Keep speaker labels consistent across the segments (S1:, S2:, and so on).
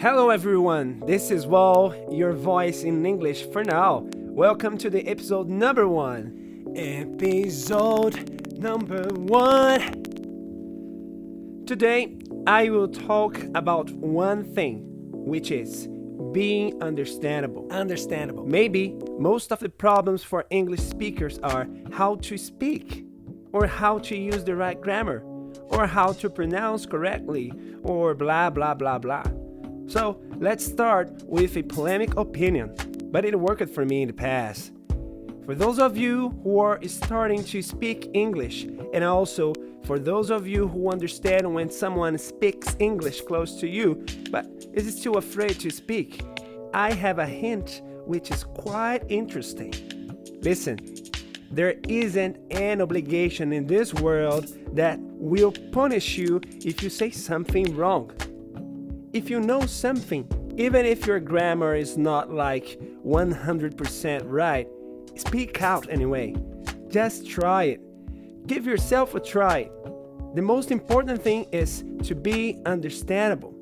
S1: Hello, everyone. This is Wall, your voice in English for now. Welcome to the episode number one. Episode number one. Today, I will talk about one thing, which is being understandable.
S2: Understandable.
S1: Maybe most of the problems for English speakers are how to speak, or how to use the right grammar, or how to pronounce correctly, or blah blah blah blah. So let's start with a polemic opinion, but it worked for me in the past. For those of you who are starting to speak English, and also for those of you who understand when someone speaks English close to you but is still afraid to speak, I have a hint which is quite interesting. Listen, there isn't an obligation in this world that will punish you if you say something wrong. If you know something, even if your grammar is not like 100% right, speak out anyway. Just try it. Give yourself a try. The most important thing is to be understandable.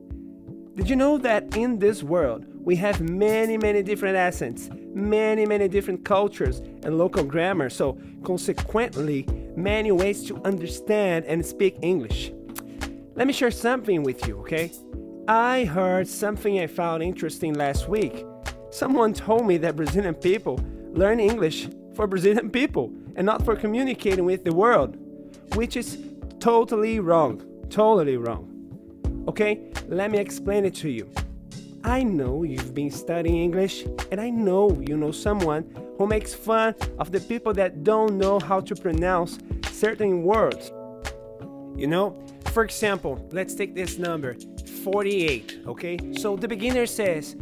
S1: Did you know that in this world we have many, many different accents, many, many different cultures and local grammar, so consequently, many ways to understand and speak English? Let me share something with you, okay? I heard something I found interesting last week. Someone told me that Brazilian people learn English for Brazilian people and not for communicating with the world, which is totally wrong. Totally wrong. Okay, let me explain it to you. I know you've been studying English, and I know you know someone who makes fun of the people that don't know how to pronounce certain words. You know, for example, let's take this number 48, okay? So the beginner says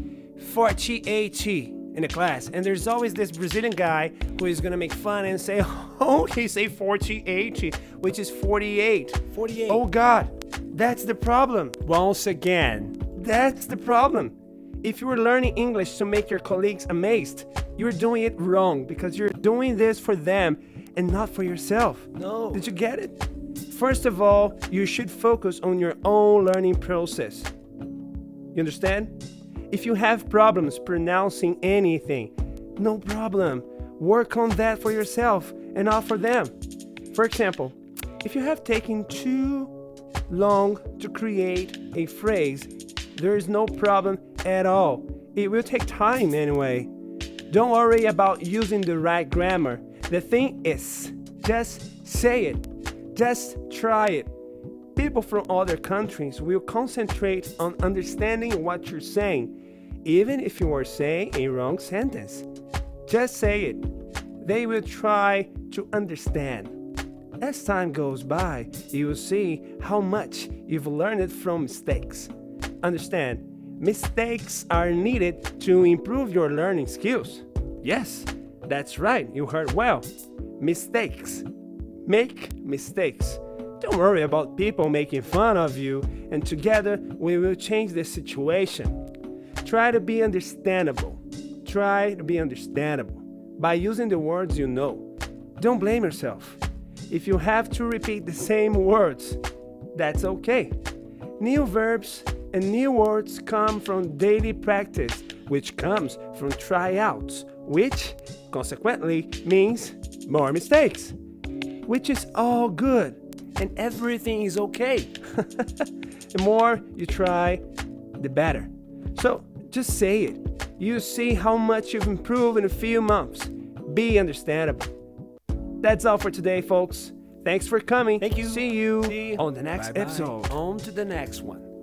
S1: 48 in the class, and there's always this Brazilian guy who is gonna make fun and say, Oh, he say 48, which is 48.
S2: 48.
S1: Oh God, that's the problem. Once again, that's the problem. If you're learning English to make your colleagues amazed, you're doing it wrong because you're doing this for them and not for yourself.
S2: No.
S1: Did you get it? First of all, you should focus on your own learning process. You understand? If you have problems pronouncing anything, no problem. Work on that for yourself and not for them. For example, if you have taken too long to create a phrase, there is no problem at all. It will take time anyway. Don't worry about using the right grammar. The thing is, just say it. Just try it. People from other countries will concentrate on understanding what you're saying, even if you are saying a wrong sentence. Just say it. They will try to understand. As time goes by, you will see how much you've learned from mistakes. Understand, mistakes are needed to improve your learning skills. Yes, that's right, you heard well. Mistakes make mistakes. Don't worry about people making fun of you, and together we will change the situation. Try to be understandable. Try to be understandable by using the words you know. Don't blame yourself. If you have to repeat the same words, that's okay. New verbs and new words come from daily practice, which comes from tryouts, which consequently means more mistakes which is all good and everything is okay. the more you try, the better. So just say it. You see how much you've improved in a few months. Be understandable. That's all for today, folks. Thanks for coming.
S2: Thank you.
S1: See you
S2: See you.
S1: on the next
S2: Bye-bye.
S1: episode. On to the next one.